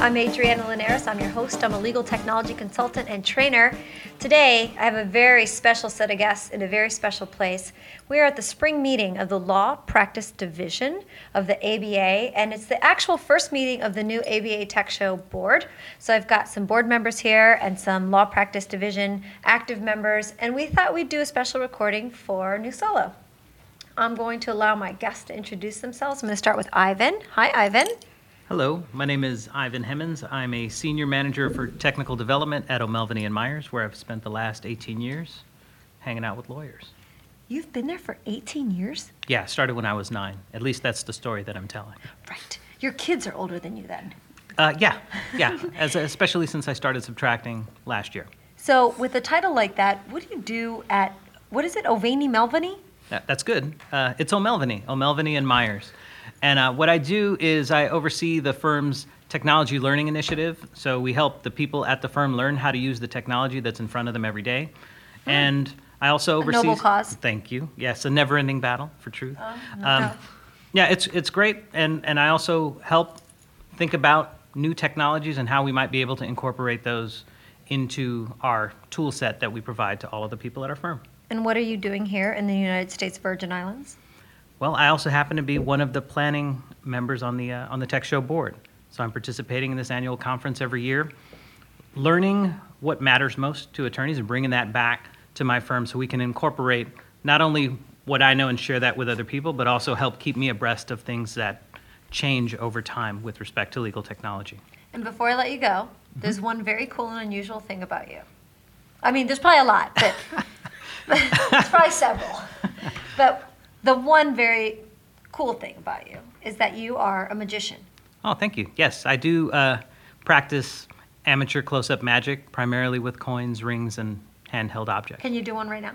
I'm Adriana Linares. I'm your host. I'm a legal technology consultant and trainer. Today, I have a very special set of guests in a very special place. We are at the spring meeting of the Law Practice Division of the ABA, and it's the actual first meeting of the new ABA Tech Show board. So I've got some board members here and some Law Practice Division active members, and we thought we'd do a special recording for New Solo. I'm going to allow my guests to introduce themselves. I'm going to start with Ivan. Hi, Ivan. Hello, my name is Ivan Hemmans. I'm a senior manager for technical development at O'Melveny and Myers, where I've spent the last 18 years hanging out with lawyers. You've been there for 18 years? Yeah, started when I was nine. At least that's the story that I'm telling. Right. Your kids are older than you then. Uh, yeah, yeah, as, especially since I started subtracting last year. So, with a title like that, what do you do at, what is it, Ovany Melvany? That, that's good. Uh, it's O'Melveny, O'Melveny and Myers. And uh, what I do is I oversee the firm's technology learning initiative. So we help the people at the firm learn how to use the technology that's in front of them every day. And I also oversee. noble cause. Thank you. Yes, a never-ending battle for truth. no Um, yeah, it's it's great, and and I also help think about new technologies and how we might be able to incorporate those into our tool set that we provide to all of the people at our firm. And what are you doing here in the United States Virgin Islands? Well, I also happen to be one of the planning members on the, uh, on the Tech Show board. So I'm participating in this annual conference every year, learning what matters most to attorneys and bringing that back to my firm so we can incorporate not only what I know and share that with other people, but also help keep me abreast of things that change over time with respect to legal technology. And before I let you go, there's one very cool and unusual thing about you. I mean, there's probably a lot, but, but there's probably several. But the one very cool thing about you is that you are a magician. Oh, thank you. Yes, I do uh, practice amateur close up magic, primarily with coins, rings, and handheld objects. Can you do one right now?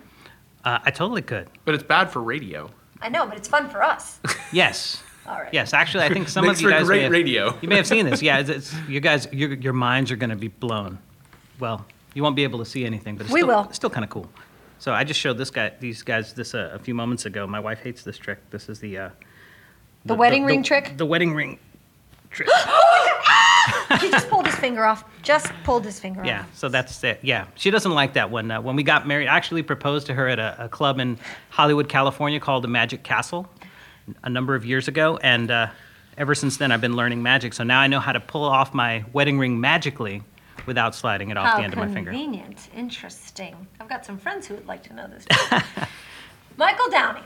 Uh, I totally could. But it's bad for radio. I know, but it's fun for us. Yes. All right. Yes, actually, I think some Makes of you for guys great may have, radio. You may have seen this. Yeah, it's, it's you guys, your, your minds are going to be blown. Well, you won't be able to see anything, but it's We still, will. still kind of cool. So I just showed this guy, these guys, this uh, a few moments ago. My wife hates this trick. This is the uh, The wedding ring trick? The wedding ring trick. he just pulled his finger off. Just pulled his finger off. Yeah, off. so that's it. Yeah, she doesn't like that one. Uh, when we got married, I actually proposed to her at a, a club in Hollywood, California called the Magic Castle a number of years ago, and uh, ever since then I've been learning magic. So now I know how to pull off my wedding ring magically without sliding it off How the end of my finger. convenient. Interesting. I've got some friends who would like to know this. Michael Downey,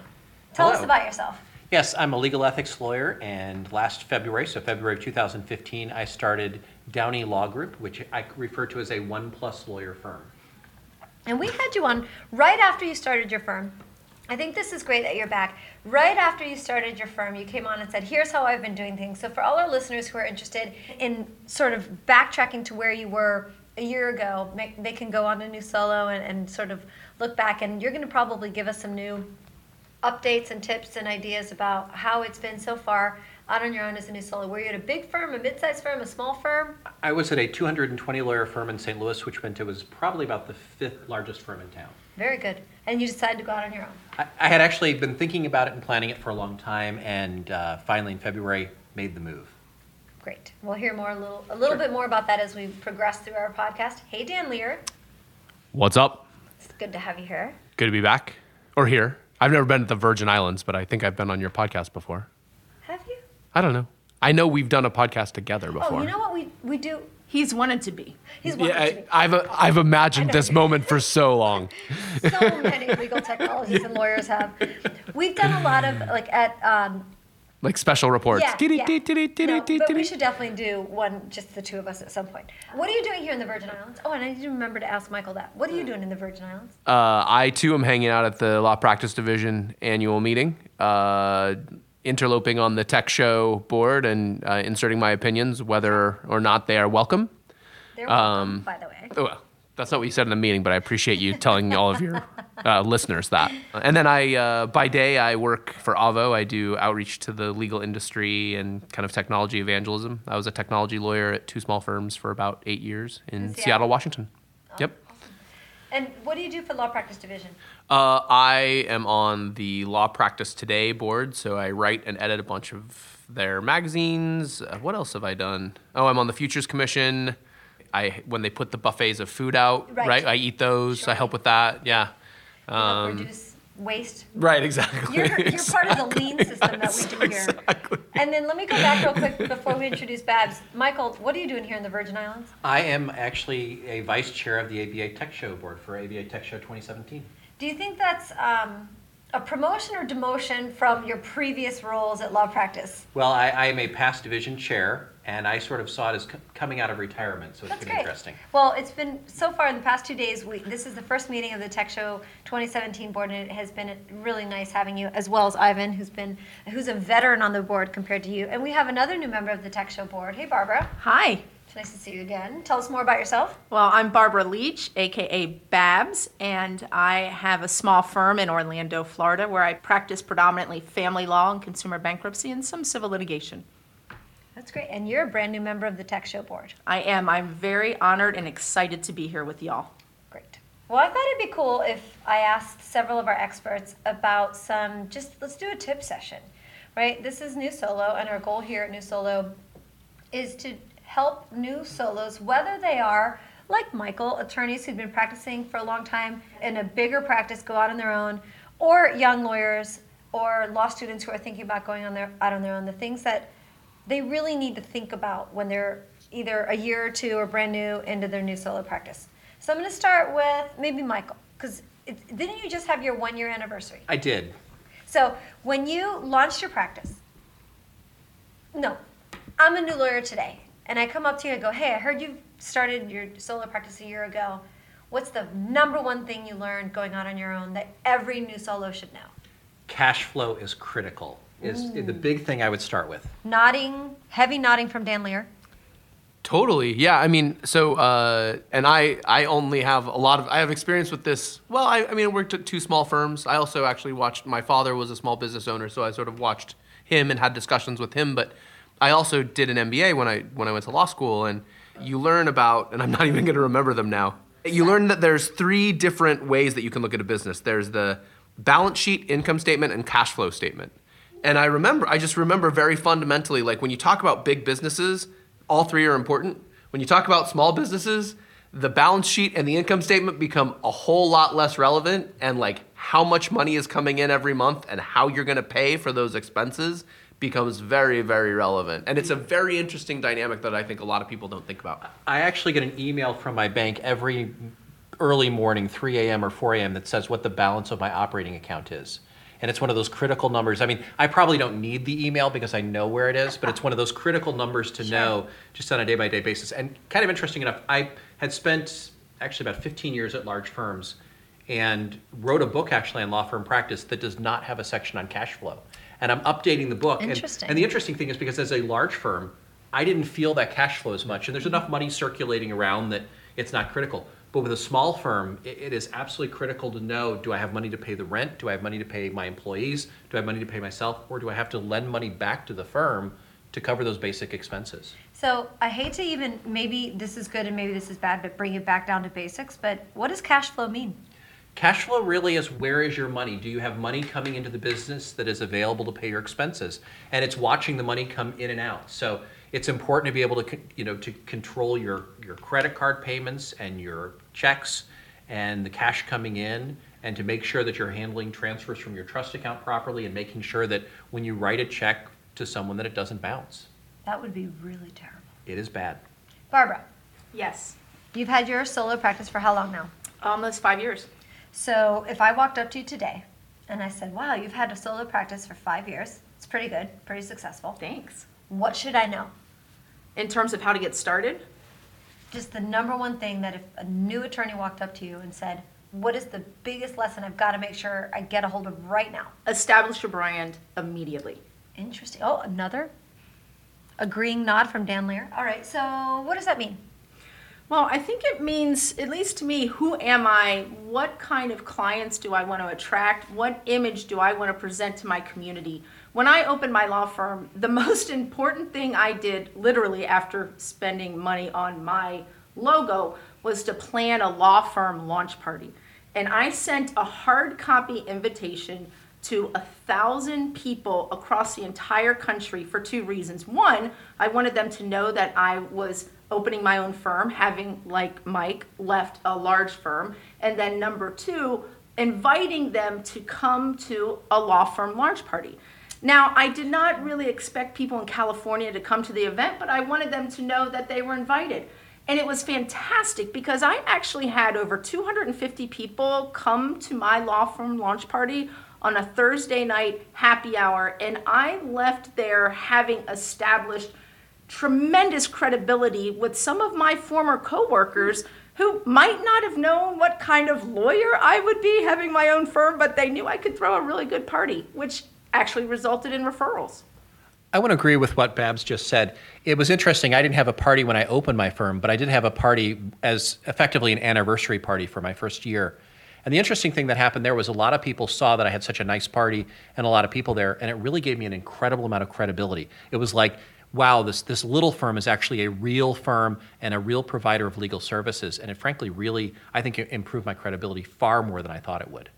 tell us Hello. about yourself. Yes, I'm a legal ethics lawyer, and last February, so February of 2015, I started Downey Law Group, which I refer to as a one plus lawyer firm. And we had you on right after you started your firm. I think this is great that you're back. Right after you started your firm, you came on and said, Here's how I've been doing things. So, for all our listeners who are interested in sort of backtracking to where you were a year ago, they can go on to New Solo and, and sort of look back. And you're going to probably give us some new updates and tips and ideas about how it's been so far out on your own as a New Solo. Were you at a big firm, a mid sized firm, a small firm? I was at a 220 lawyer firm in St. Louis, which meant it was probably about the fifth largest firm in town. Very good. And you decided to go out on your own. I, I had actually been thinking about it and planning it for a long time, and uh, finally in February made the move. Great. We'll hear more a little a little bit more about that as we progress through our podcast. Hey Dan Lear, What's up? it's good to have you here. Good to be back or here. I've never been at the Virgin Islands, but I think I've been on your podcast before. Have you? I don't know. I know we've done a podcast together before. Oh, you know what we we do? He's wanted to be. He's wanted yeah, to be. I, I've I've imagined this moment for so long. So many legal technologies and lawyers have. We've done a lot of like at um, Like special reports. yeah, yeah. No, but we should definitely do one just the two of us at some point. What are you doing here in the Virgin Islands? Oh, and I need to remember to ask Michael that. What are you doing in the Virgin Islands? Uh, I too am hanging out at the Law Practice Division annual meeting uh, interloping on the tech show board and uh, inserting my opinions, whether or not they are welcome. They're welcome, Um, by the way. Oh, well, that's not what you said in the meeting, but I appreciate you telling all of your uh, listeners that. And then I, uh, by day, I work for Avvo. I do outreach to the legal industry and kind of technology evangelism. I was a technology lawyer at two small firms for about eight years in, In Seattle, Seattle? Washington. Yep. And what do you do for law practice division? Uh, I am on the Law Practice Today board, so I write and edit a bunch of their magazines. Uh, what else have I done? Oh, I'm on the Futures Commission. I when they put the buffets of food out, Right. right? I eat those. I help with that. Yeah. Um, waste. right. Exactly. You're, you're part of the lean system that we do here. Exactly. And then let me go back real quick before we introduce Babs. Michael, what are you doing here in the Virgin Islands? I am actually a vice chair of the ABA Tech Show board for ABA Tech Show 2017. Do you think that's um, a promotion or demotion from your previous roles at law practice? Well, I, I am a past division chair, and I sort of saw it as co- coming out of retirement, so it's That's been great. interesting. Well, it's been so far in the past two days. We, this is the first meeting of the Tech Show 2017 board, and it has been really nice having you, as well as Ivan, who's been who's a veteran on the board compared to you. And we have another new member of the Tech Show board. Hey, Barbara. Hi. It's nice to see you again. Tell us more about yourself. Well, I'm Barbara Leach, aka Babs, and I have a small firm in Orlando, Florida, where I practice predominantly family law and consumer bankruptcy and some civil litigation. That's great. And you're a brand new member of the Tech Show board. I am. I'm very honored and excited to be here with y'all. Great. Well, I thought it'd be cool if I asked several of our experts about some, just let's do a tip session, right? This is New Solo, and our goal here at New Solo is to help new solos, whether they are like Michael, attorneys who've been practicing for a long time in a bigger practice, go out on their own, or young lawyers or law students who are thinking about going on their out on their own. The things that they really need to think about when they're either a year or two or brand new into their new solo practice. So I'm going to start with maybe Michael, because didn't you just have your one year anniversary? I did. So when you launched your practice, no, I'm a new lawyer today, and I come up to you and go, "Hey, I heard you started your solo practice a year ago. What's the number one thing you learned going out on your own that every new solo should know?" Cash flow is critical, is the big thing I would start with. Nodding, heavy nodding from Dan Lear. Totally. Yeah. I mean, so, uh, and I, I only have a lot of, I have experience with this. Well, I, I mean, I worked at two small firms. I also actually watched, my father was a small business owner, so I sort of watched him and had discussions with him. But I also did an MBA when I, when I went to law school, and you learn about, and I'm not even going to remember them now. You learn that there's three different ways that you can look at a business. There's the balance sheet, income statement, and cash flow statement. And I remember, I just remember very fundamentally, like when you talk about big businesses, all three are important. When you talk about small businesses, the balance sheet and the income statement become a whole lot less relevant, and like how much money is coming in every month and how you're gonna pay for those expenses becomes very, very relevant. And it's a very interesting dynamic that I think a lot of people don't think about. I actually get an email from my bank every early morning, 3 a.m. or 4 a.m., that says what the balance of my operating account is. And it's one of those critical numbers. I mean, I probably don't need the email because I know where it is, but it's one of those critical numbers to know just on a day by day basis. And kind of interesting enough, I had spent actually about 15 years at large firms and wrote a book actually on law firm practice that does not have a section on cash flow. And I'm updating the book. And- Interesting. And, the interesting thing is because as a large firm, I didn't feel that cash flow as much. And there's enough money circulating around that it's not critical. But with a small firm, it, it is absolutely critical to know do I have money to pay the rent? Do I have money to pay my employees? Do I have money to pay myself? Or do I have to lend money back to the firm to cover those basic expenses? So I hate to even maybe this is good and maybe this is bad, but bring it back down to basics. But what does cash flow mean? Cash flow really is where is your money? Do you have money coming into the business that is available to pay your expenses? And it's watching the money come in and out. So it's important to be able to, you know, to control your, your credit card payments and your checks and the cash coming in and to make sure that you're handling transfers from your trust account properly and making sure that when you write a check to someone that it doesn't bounce. That would be really terrible. It is bad. Barbara, Yes. you've had your solo practice for how long now? Almost five years. So if I walked up to you today and I said, wow, you've had a solo practice for five years, it's pretty good, pretty successful. Thanks. What should I know? In terms of how to get started, Just the number one thing that if a new attorney walked up to you and said, what is the biggest lesson I've got to make sure I get a hold of right now? establish your brand immediately. Interesting. Oh, another agreeing nod from Dan Lear. All right, so what does that mean? Well, I think it means, at least to me, who am I? What kind of clients do I want to attract? What image do I want to present to my community? When I opened my law firm, the most important thing I did, literally after spending money on my logo, was to plan a law firm launch party. And I sent a hard copy invitation to a thousand people across the entire country for two reasons. One, I wanted them to know that I was opening my own firm, having, like Mike, left a large firm. And then number two, inviting them to come to a law firm launch party. Now, I did not really expect people in California to come to the event, but I wanted them to know that they were invited. And it was fantastic because I actually had over 250 people come to my law firm launch party on a Thursday night happy hour, and I left there having established tremendous credibility with some of my former coworkers who might not have known what kind of lawyer I would be having my own firm, but they knew I could throw a really good party, which actually resulted in referrals. I want to agree with what Babs just said. It was interesting. I didn't have a party when I opened my firm, but I did have a party as effectively an anniversary party for my first year. And the interesting thing that happened there was a lot of people saw that I had such a nice party and a lot of people there, and it really gave me an incredible amount of credibility. It was like, wow, this, this little firm is actually a real firm and a real provider of legal services. And it frankly really, I think, improved my credibility far more than I thought it would.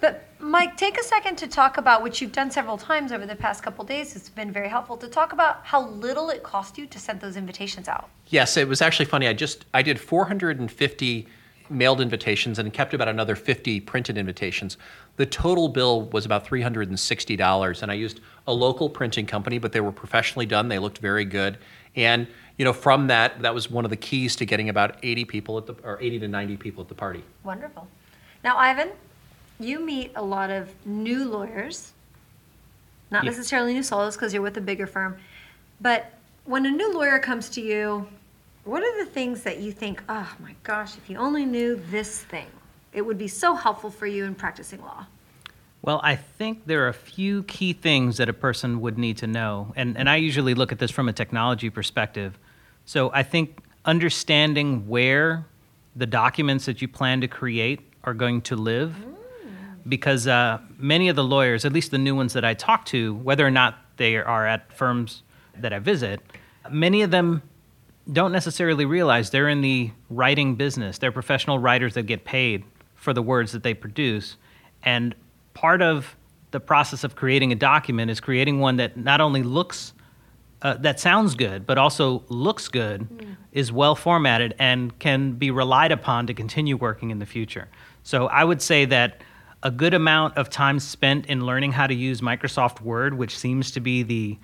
But Mike, take a second to talk about which you've done several times over the past couple days. It's been very helpful to talk about how little it cost you to send those invitations out. Yes, it was actually funny. I just I did 450 mailed invitations and kept about another 50 printed invitations. The total bill was about $360 and I used a local printing company, but they were professionally done. They looked very good. And you know, from that, that was one of the keys to getting about 80 people at the or 80 to 90 people at the party. Wonderful. Now, Ivan, you meet a lot of new lawyers, not Yeah. necessarily new solos because you're with a bigger firm, but when a new lawyer comes to you, what are the things that you think, oh my gosh, if you only knew this thing, it would be so helpful for you in practicing law? Well, I think there are a few key things that a person would need to know. And, and I usually look at this from a technology perspective. So I think understanding where the documents that you plan to create are going to live. Mm. Because uh, many of the lawyers, at least the new ones that I talk to, whether or not they are at firms that I visit, many of them don't necessarily realize they're in the writing business. They're professional writers that get paid for the words that they produce. And part of the process of creating a document is creating one that not only looks uh, that sounds good, but also looks good, is well formatted, and can be relied upon to continue working in the future. So I would say that a good amount of time spent in learning how to use Microsoft Word, which seems to be the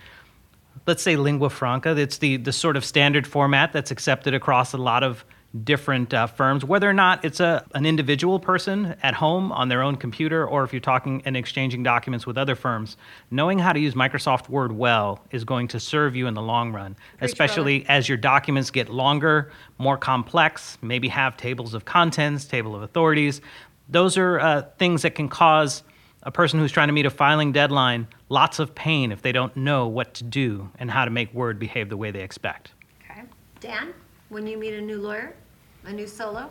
let's say lingua franca. It's the, the sort of standard format that's accepted across a lot of different uh, firms, whether or not it's a, an individual person at home on their own computer or if you're talking and exchanging documents with other firms. Knowing how to use Microsoft Word well is going to serve you in the long run, especially as your documents get longer, more complex, maybe have tables of contents, table of authorities. Those are uh, things that can cause a person who's trying to meet a filing deadline lots of pain if they don't know what to do and how to make Word behave the way they expect. Okay. Dan, when you meet a new lawyer, a new solo,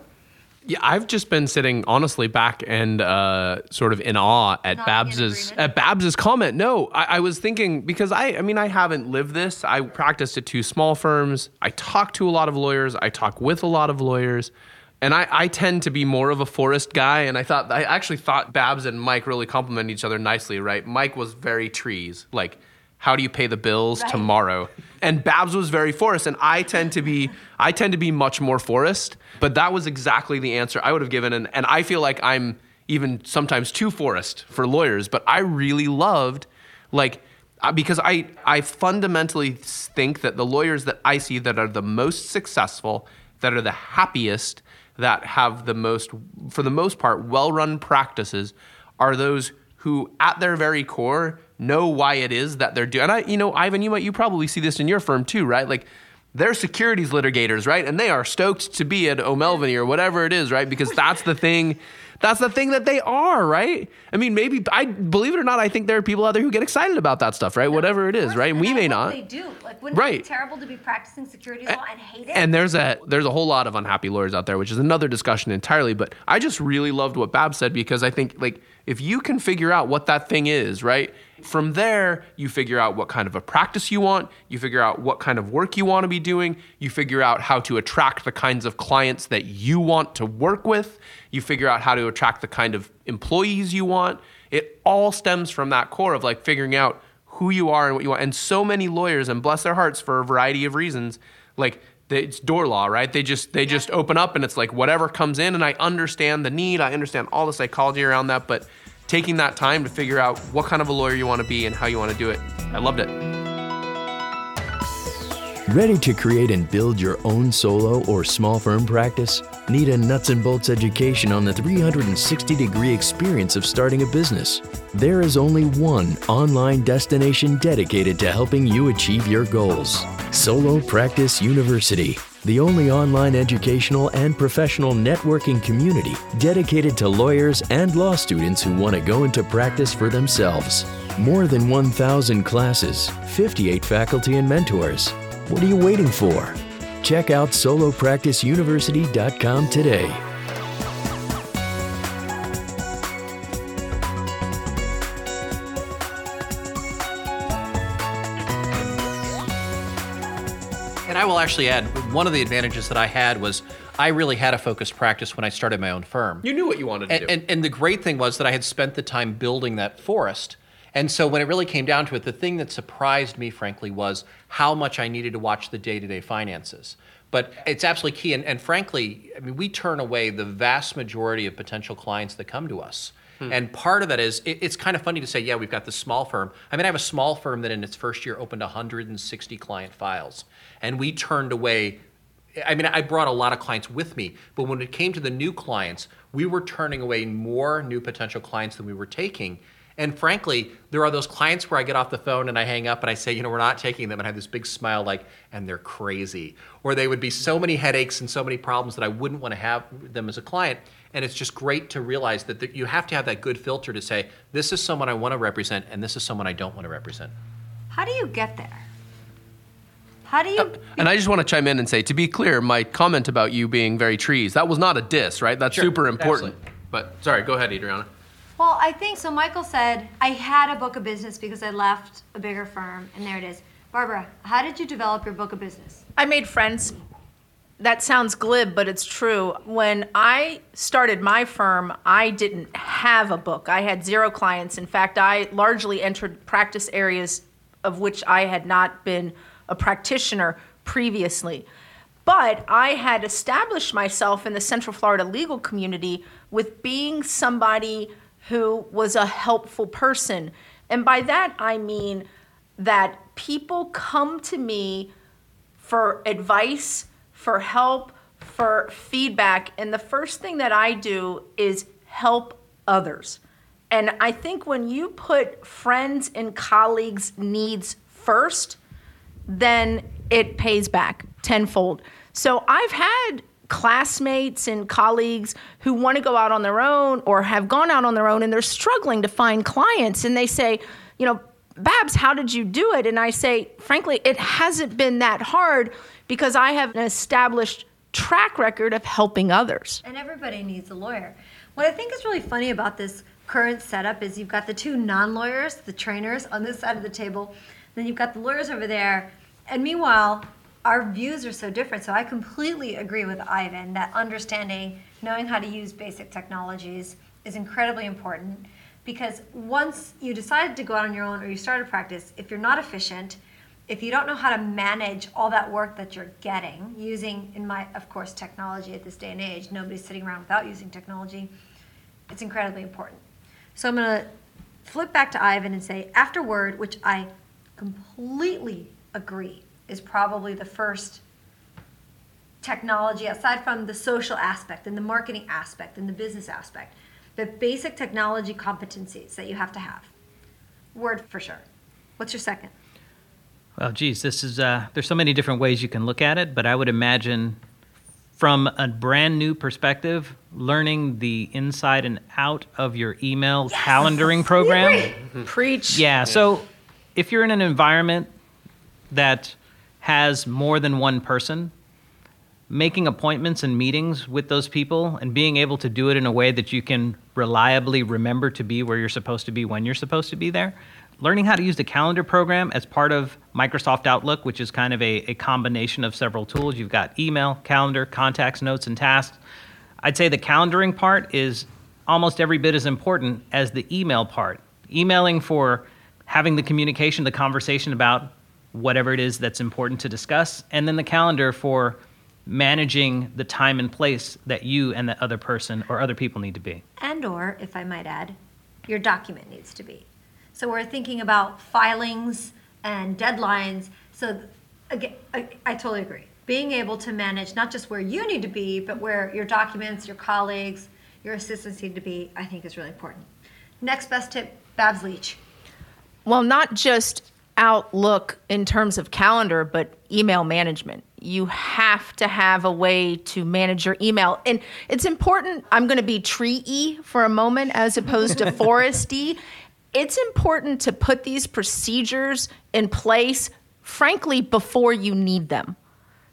Yeah, I've just been sitting honestly back and uh, sort of in awe at Nodding Babs's at Babs's comment. No, I, I was thinking because I I mean I haven't lived this. I practiced at two small firms. I talk to a lot of lawyers. I talk with a lot of lawyers. And I, I tend to be more of a forest guy, and I thought I actually thought Babs and Mike really complement each other nicely, right? Mike was very trees, like how do you pay the bills Right. tomorrow? And Babs was very forest, and I tend to be I tend to be much more forest. But that was exactly the answer I would have given, and, and I feel like I'm even sometimes too forest for lawyers. But I really loved like uh, because I I fundamentally think that the lawyers that I see that are the most successful, that are the happiest, that have the most for the most part well-run practices are those who at their very core know why it is that they're doing. And I, you know, Ivan, you might you probably see this in your firm too, right? Like they're securities litigators, right? And they are stoked to be at O'Melveny or whatever it is, right? Because that's the thing that's the thing that they are, right? I mean, maybe I believe it or not, I think there are people out there who get excited about that stuff, right? Whatever it is, right? And we may not. They do. Like, wouldn't it Right. be terrible to be practicing securities law and hate it? And there's a there's a whole lot of unhappy lawyers out there, which is another discussion entirely. But I just really loved what Bab said because I think like if you can figure out what that thing is, right? From there, you figure out what kind of a practice you want, you figure out what kind of work you want to be doing, you figure out how to attract the kinds of clients that you want to work with, you figure out how to attract the kind of employees you want. It all stems from that core of like figuring out who you are and what you want. And so many lawyers, and bless their hearts for a variety of reasons, like they, it's door law, right? They just they just open up and it's like whatever comes in, and I understand the need, I understand all the psychology around that, but taking that time to figure out what kind of a lawyer you want to be and how you want to do it, I loved it. Ready to create and build your own solo or small firm practice? Need a nuts and bolts education on the 360 degree experience of starting a business? There is only one online destination dedicated to helping you achieve your goals Solo Practice University, the only online educational and professional networking community dedicated to lawyers and law students who want to go into practice for themselves. More than 1,000 classes, 58 faculty and mentors. What are you waiting for? Check out solopracticeuniversity.com today. Actually add, one of the advantages that I had was I really had a focused practice when I started my own firm. You knew what you wanted to And, do. and, and the great thing was that I had spent the time building that forest. And so when it really came down to it, the thing that surprised me, frankly, was how much I needed to watch the day to day finances. But it's absolutely key. And, and frankly, I mean, we turn away the vast majority of potential clients that come to us. Hmm. And part of that is, it, it's kind of funny to say, yeah, we've got this small firm. I mean, I have a small firm that in its first year opened 160 client files. And we turned away I mean, I brought a lot of clients with me, but when it came to the new clients, we were turning away more new potential clients than we were taking. And frankly, there are those clients where I get off the phone and I hang up and I say, you know, we're not taking them, and I have this big smile, like, and they're crazy. Or they would be so many headaches and so many problems that I wouldn't want to have them as a client. And it's just great to realize that th- you have to have that good filter to say, this is someone I want to represent, and this is someone I don't want to represent. How do you get there? How do you? Uh, and I just want to chime in and say, to be clear, my comment about you being very trees, that was not a diss, right? That's Sure, super important. absolutely. But sorry, go ahead, Adriana. Well, I think so. Michael said I had a book of business because I left a bigger firm, and there it is. Barbara, how did you develop your book of business? I made friends. That sounds glib, but it's true. When I started my firm, I didn't have a book. I had zero clients. In fact, I largely entered practice areas of which I had not been a practitioner previously. But I had established myself in the Central Florida legal community with being somebody who was a helpful person. And by that, I mean that people come to me for advice, for help, for feedback. And the first thing that I do is help others. And I think when you put friends and colleagues' needs first, then it pays back tenfold. So I've had classmates and colleagues who want to go out on their own or have gone out on their own and they're struggling to find clients. And they say, you know, Babs, how did you do it? And I say, frankly, it hasn't been that hard because I have an established track record of helping others. And everybody needs a lawyer. What I think is really funny about this current setup is you've got the two non-lawyers, the trainers, on this side of the table. Then you've got the lawyers over there. And meanwhile, our views are so different. So I completely agree with Ivan that understanding, knowing how to use basic technologies is incredibly important because once you decide to go out on your own or you start a practice, if you're not efficient, if you don't know how to manage all that work that you're getting using, in my, of course, technology at this day and age, nobody's sitting around without using technology, it's incredibly important. So I'm going to flip back to Ivan and say, after Word, which I completely agree is probably the first technology, aside from the social aspect and the marketing aspect and the business aspect, the basic technology competencies that you have to have. Word for sure. What's your second? Well, geez, this is uh, there's so many different ways you can look at it, but I would imagine from a brand new perspective, learning the inside and out of your email calendaring program. Preach. Yeah. So if you're in an environment that has more than one person, making appointments and meetings with those people and being able to do it in a way that you can reliably remember to be where you're supposed to be when you're supposed to be there. Learning how to use the calendar program as part of Microsoft Outlook, which is kind of a, a combination of several tools. You've got email, calendar, contacts, notes, and tasks. I'd say the calendaring part is almost every bit as important as the email part. Emailing for having the communication, the conversation about whatever it is that's important to discuss, and then the calendar for managing the time and place that you and the other person or other people need to be. And or, if I might add, your document needs to be. So we're thinking about filings and deadlines. So again, I, I totally agree. Being able to manage not just where you need to be, but where your documents, your colleagues, your assistants need to be, I think is really important. Next best tip, Babs Leach. Well, not just Outlook in terms of calendar, but email management. You have to have a way to manage your email. And it's important. I'm going to be tree y for a moment as opposed to foresty. It's important to put these procedures in place, frankly, before you need them.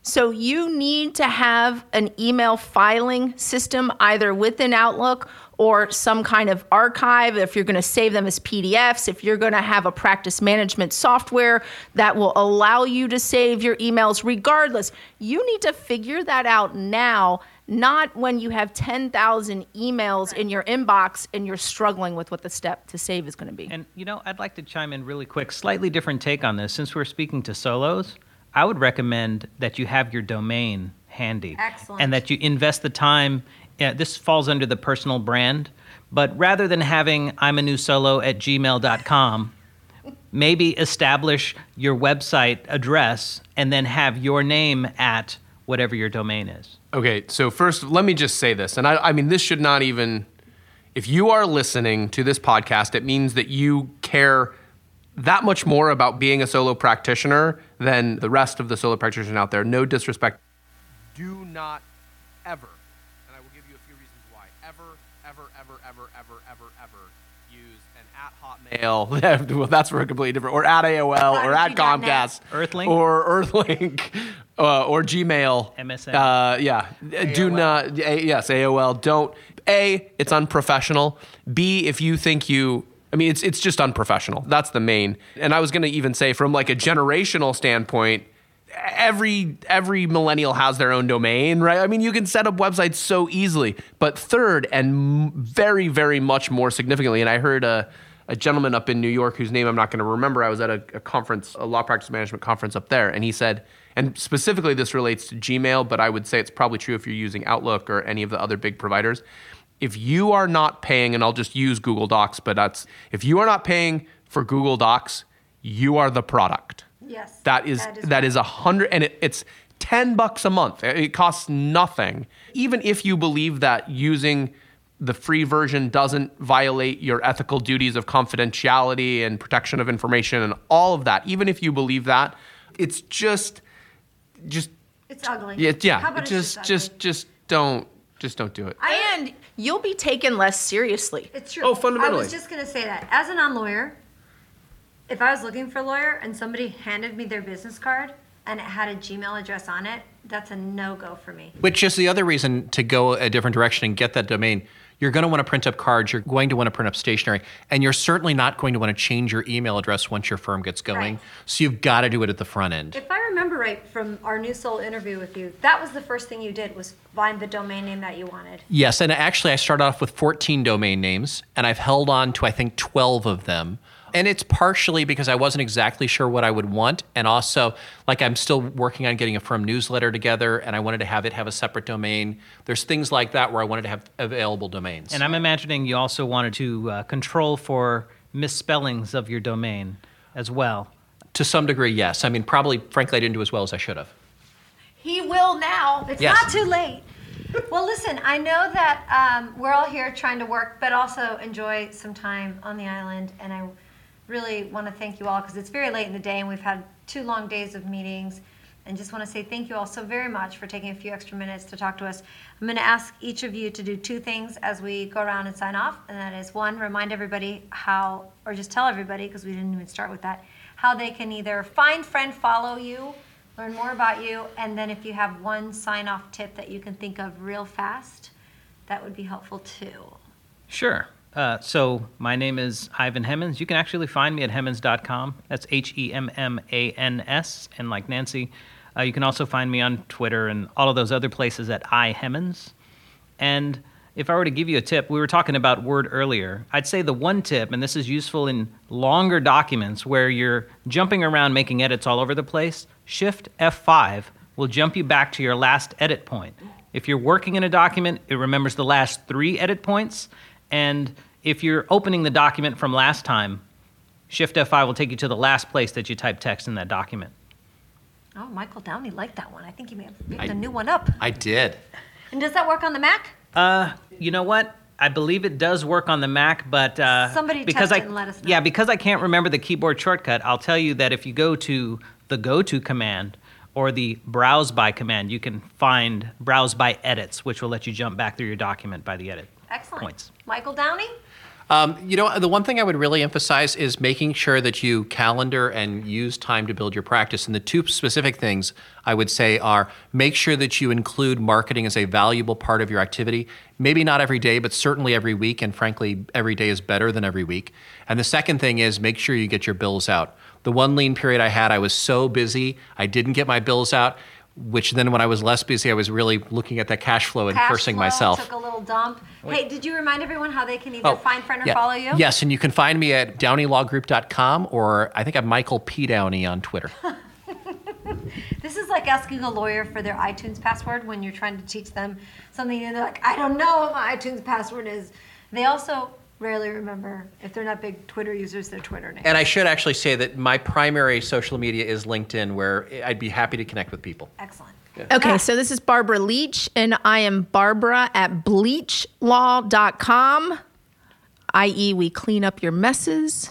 So you need to have an email filing system either within Outlook or some kind of archive if you're going to save them as PDFs, if you're going to have a practice management software that will allow you to save your emails regardless. You need to figure that out now, not when you have 10,000 emails in your inbox and you're struggling with what the step to save is going to be. And you know, I'd like to chime in really quick, slightly different take on this. Since we're speaking to solos, I would recommend that you have your domain handy. Excellent. And that you invest the time. Yeah, this falls under the personal brand, but rather than having I'm a new solo at gmail.com, maybe establish your website address and then have your name at whatever your domain is. Okay, so first, let me just say this, and I, I mean, this should not even. If you are listening to this podcast, it means that you care that much more about being a solo practitioner than the rest of the solo practitioners out there. No disrespect. Do not ever, at Hotmail. well, that's for a completely different, or at AOL, or at Comcast, Earthlink? or Earthlink, uh, or Gmail. MSN. Uh, yeah. Do not. A, yes, AOL. Don't. A. It's unprofessional. B. If you think you. I mean, it's it's just unprofessional. That's the main. And I was going to even say, from like a generational standpoint, every every millennial has their own domain, right? I mean, you can set up websites so easily. But third, and very very much more significantly, and I heard a. A gentleman up in New York, whose name I'm not going to remember. I was at a, a conference, a law practice management conference up there, and he said, and specifically this relates to Gmail, but I would say it's probably true if you're using Outlook or any of the other big providers. If you are not paying, and I'll just use Google Docs, but that's if you are not paying for Google Docs, you are the product. Yes. That is that is a hundred, and it, it's ten bucks a month. It costs nothing. Even if you believe that using the free version doesn't violate your ethical duties of confidentiality and protection of information and all of that, even if you believe that, it's just, just It's ugly. yeah, How yeah. about it's Just, ugly? just, just don't, just don't do it. and you'll be taken less seriously. It's true. Oh, fundamentally. I was just going to say that. As a non lawyer, if I was looking for a lawyer and somebody handed me their business card and it had a Gmail address on it, that's a no go for me. Which is the other reason to go a different direction and get that domain. You're going to want to print up cards. You're going to want to print up stationery. And you're certainly not going to want to change your email address once your firm gets going. Right. So you've got to do it at the front end. If I remember right from our New Solo interview with you, that was the first thing you did was find the domain name that you wanted. Yes, and actually, I started off with 14 domain names, and I've held on to I think 12 of them. And it's partially because I wasn't exactly sure what I would want, and also like I'm still working on getting a firm newsletter together, and I wanted to have it have a separate domain. There's things like that where I wanted to have available domains. And I'm imagining you also wanted to uh, control for misspellings of your domain as well. to some degree, yes. I mean, probably, frankly, I didn't do as well as I should have. He will now. It's Yes. not too late. Well, listen, I know that um, we're all here trying to work, but also enjoy some time on the island. And I really want to thank you all because it's very late in the day and we've had two long days of meetings. And just want to say thank you all so very much for taking a few extra minutes to talk to us. I'm going to ask each of you to do two things as we go around and sign off, and that is one, remind everybody how, or just tell everybody, because we didn't even start with that, how they can either find, friend, follow you, learn more about you, and then if you have one sign off tip that you can think of real fast, that would be helpful too. Sure. Uh, so my name is Ivan Hemmans. You can actually find me at hemmans.com. That's H E M M A N S, and like Nancy. Uh, you can also find me on Twitter and all of those other places at iHemmans. And if I were to give you a tip, we were talking about Word earlier. I'd say the one tip, and this is useful in longer documents where you're jumping around making edits all over the place, Shift F5 will jump you back to your last edit point. If you're working in a document, it remembers the last three edit points. And if you're opening the document from last time, Shift F5 will take you to the last place that you type text in that document. Oh, Michael Downey liked that one. I think he may have picked I- a new one up. I did. And does that work on the Mac? Uh, you know what? I believe it does work on the Mac, but uh, Somebody because test I it and let us know. yeah because I can't remember the keyboard shortcut, I'll tell you that if you go to the go to command or the browse by command, you can find browse by edits, which will let you jump back through your document by the edit Excellent. points. Michael Downey? Um, you know, the one thing I would really emphasize is making sure that you calendar and use time to build your practice. And the two specific things I would say are make sure that you include marketing as a valuable part of your activity. Maybe not every day, but certainly every week. And frankly, every day is better than every week. And the second thing is make sure you get your bills out. The one lean period I had, I was so busy, I didn't get my bills out. Which then, when I was less busy, I was really looking at that cash flow and Cash cursing flow, myself. Took a little dump. Hey, did you remind everyone how they can either Oh, find, friend, or yeah. follow you? Yes, and you can find me at downeylawgroup.com or I think I'm Michael P. Downey on Twitter. This is like asking a lawyer for their iTunes password when you're trying to teach them something and they're like, I don't know what my iTunes password is. They also rarely remember, if they're not big Twitter users, their Twitter name. and I should actually say that my primary social media is LinkedIn, where I'd be happy to connect with people. Excellent. Okay, so this is Barbara Leach, and I am Barbara at bleachlaw.com, i.e., we clean up your messes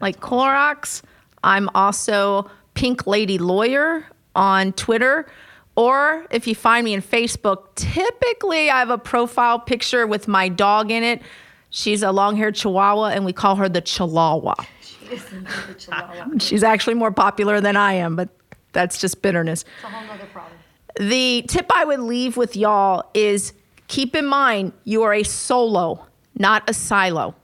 like Clorox. I'm also Pink Lady Lawyer on Twitter. Or if you find me in Facebook, typically I have a profile picture with my dog in it. She's a long haired chihuahua, and we call her the Chihuahua. She the Chihuahua. She's actually more popular than I am, but that's just bitterness. It's a whole nother problem. The tip I would leave with y'all is keep in mind you are a solo, not a silo.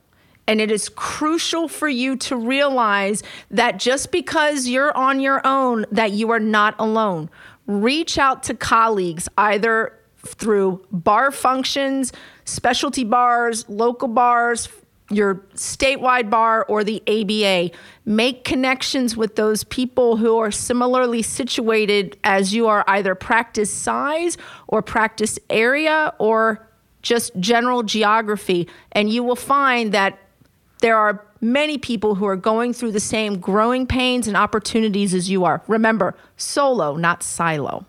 And it is crucial for you to realize that just because you're on your own, that you are not alone. Reach out to colleagues either through bar functions, specialty bars, local bars, your statewide bar or the ABA. Make connections with those people who are similarly situated as you are, either practice size or practice area or just general geography. And you will find that there are many people who are going through the same growing pains and opportunities as you are. Remember, solo, not silo.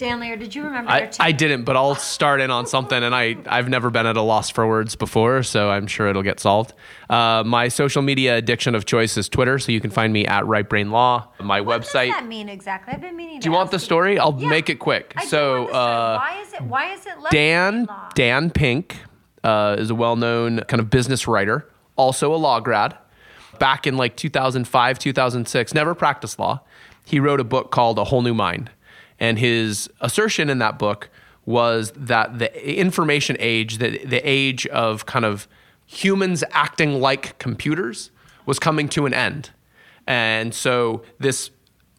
Dan Lear, did you remember I. I didn't, but I'll start in on something, and I, I've never been at a loss for words before, so I'm sure it'll get solved. Uh, my social media addiction of choice is Twitter, so you can find me at Right Brain Law. My website. What does that mean exactly? I've been meaning to Do you want the story? I'll Yeah. make it quick. I so, want the story. uh, why is it? Why is it? Dan? Dan Pink uh, is a well-known kind of business writer, also a law grad. Back in like 2005, 2006, never practiced law. He wrote a book called A Whole New Mind, and his assertion in that book was that the information age, the, the age of kind of humans acting like computers, was coming to an end. And so this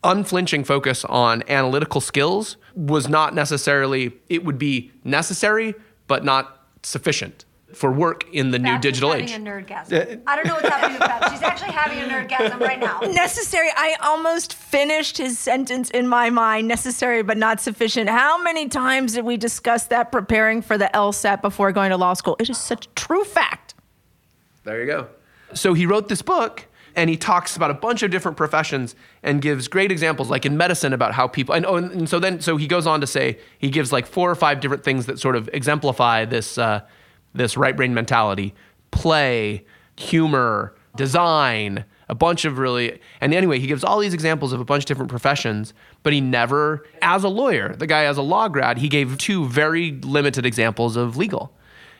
unflinching focus on analytical skills was not necessarily, it would be necessary, but not sufficient for work in the new Babs is digital having age. a nerdgasm. I don't know what's happening with Babs. She's actually having a nerdgasm right now. necessary. I almost finished his sentence in my mind. Necessary, but not sufficient. How many times did we discuss that preparing for the LSAT before going to law school? It is such a true fact. There you go. So he wrote this book and he talks about a bunch of different professions and gives great examples, like in medicine, about how people. And, oh, and, and so then, so he goes on to say he gives like four or five different things that sort of exemplify this uh, this right brain mentality: play, humor, design, a bunch of really. And anyway, he gives all these examples of a bunch of different professions, but he never, as a lawyer, the guy as a law grad, he gave two very limited examples of legal.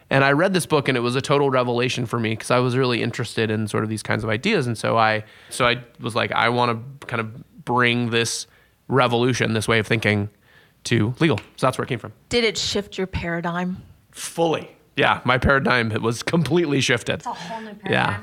And I read this book and it was a total revelation for me because I was really interested in sort of these kinds of ideas. And so I so I was like, I want to kind of bring this revolution, this way of thinking to legal. So that's where it came from. Did it shift your paradigm? Fully. Yeah, my paradigm was completely shifted. It's a whole new Yeah.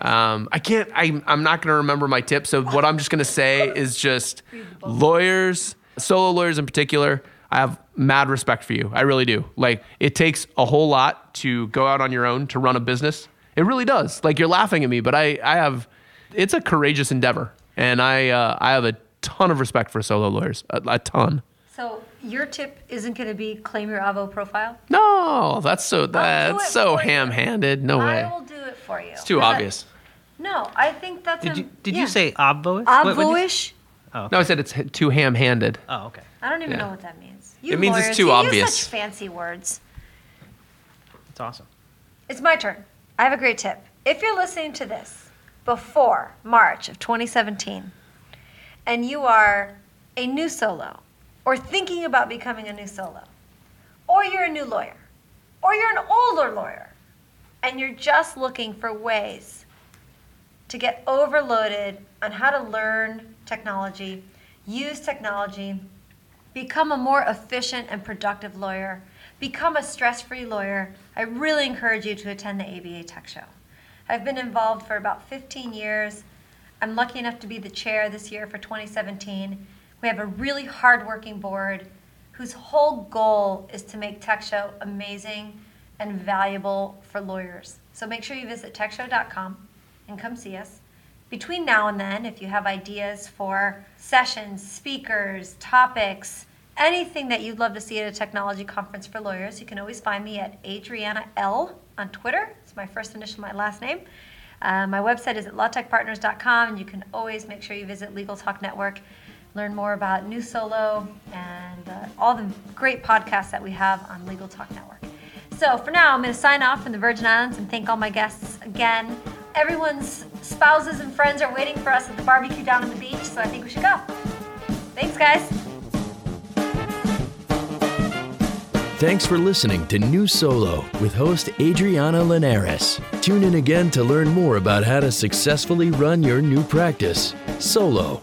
Um, I can't. I, I'm not going to remember my tips. So what I'm just going to say is just lawyers, solo lawyers in particular. I have mad respect for you. I really do. Like it takes a whole lot to go out on your own to run a business. It really does. Like you're laughing at me, but I, I have. It's a courageous endeavor, and I, uh, I have a ton of respect for solo lawyers. A, a ton. So your tip isn't going to be claim your Avvo profile. No, that's so. That's so ham-handed. No way. I will do it for you. It's too 'Cause I- obvious. no, I think that's. Did a- you did yeah. you say obvoish? What- what'd you- Avo-ish? Oh, No, I said it's too ham-handed. oh, okay. I don't even Yeah. know what that means. You It means it's lawyers, too you obvious. Use such fancy words. That's awesome. It's my turn. I have a great tip. If you're listening to this before March of 2017 and you are a new solo or thinking about becoming a new solo, or you're a new lawyer, or you're an older lawyer, and you're just looking for ways to get overloaded on how to learn technology, use technology, become a more efficient and productive lawyer, become a stress free lawyer, I really encourage you to attend the ABA Tech Show. I've been involved for about 15 years. I'm lucky enough to be the chair this year for 2017. We have a really hardworking board whose whole goal is to make Tech Show amazing and valuable for lawyers. So make sure you visit techshow.com and come see us. Between now and then, if you have ideas for sessions, speakers, topics, anything that you'd love to see at a technology conference for lawyers, you can always find me at Adriana L on Twitter. It's my first initial, my last name. Uh, my website is at lawtechpartners.com, and you can always make sure you visit Legal Talk Network, learn more about New Solo and uh, all the great podcasts that we have on Legal Talk Network. So for now, I'm going to sign off from the Virgin Islands and thank all my guests again. Everyone's spouses and friends are waiting for us at the barbecue down on the beach, so I think we should go. Thanks, guys. Thanks for listening to New Solo with host Adriana Linares. Tune in again to learn more about how to successfully run your new practice. Solo,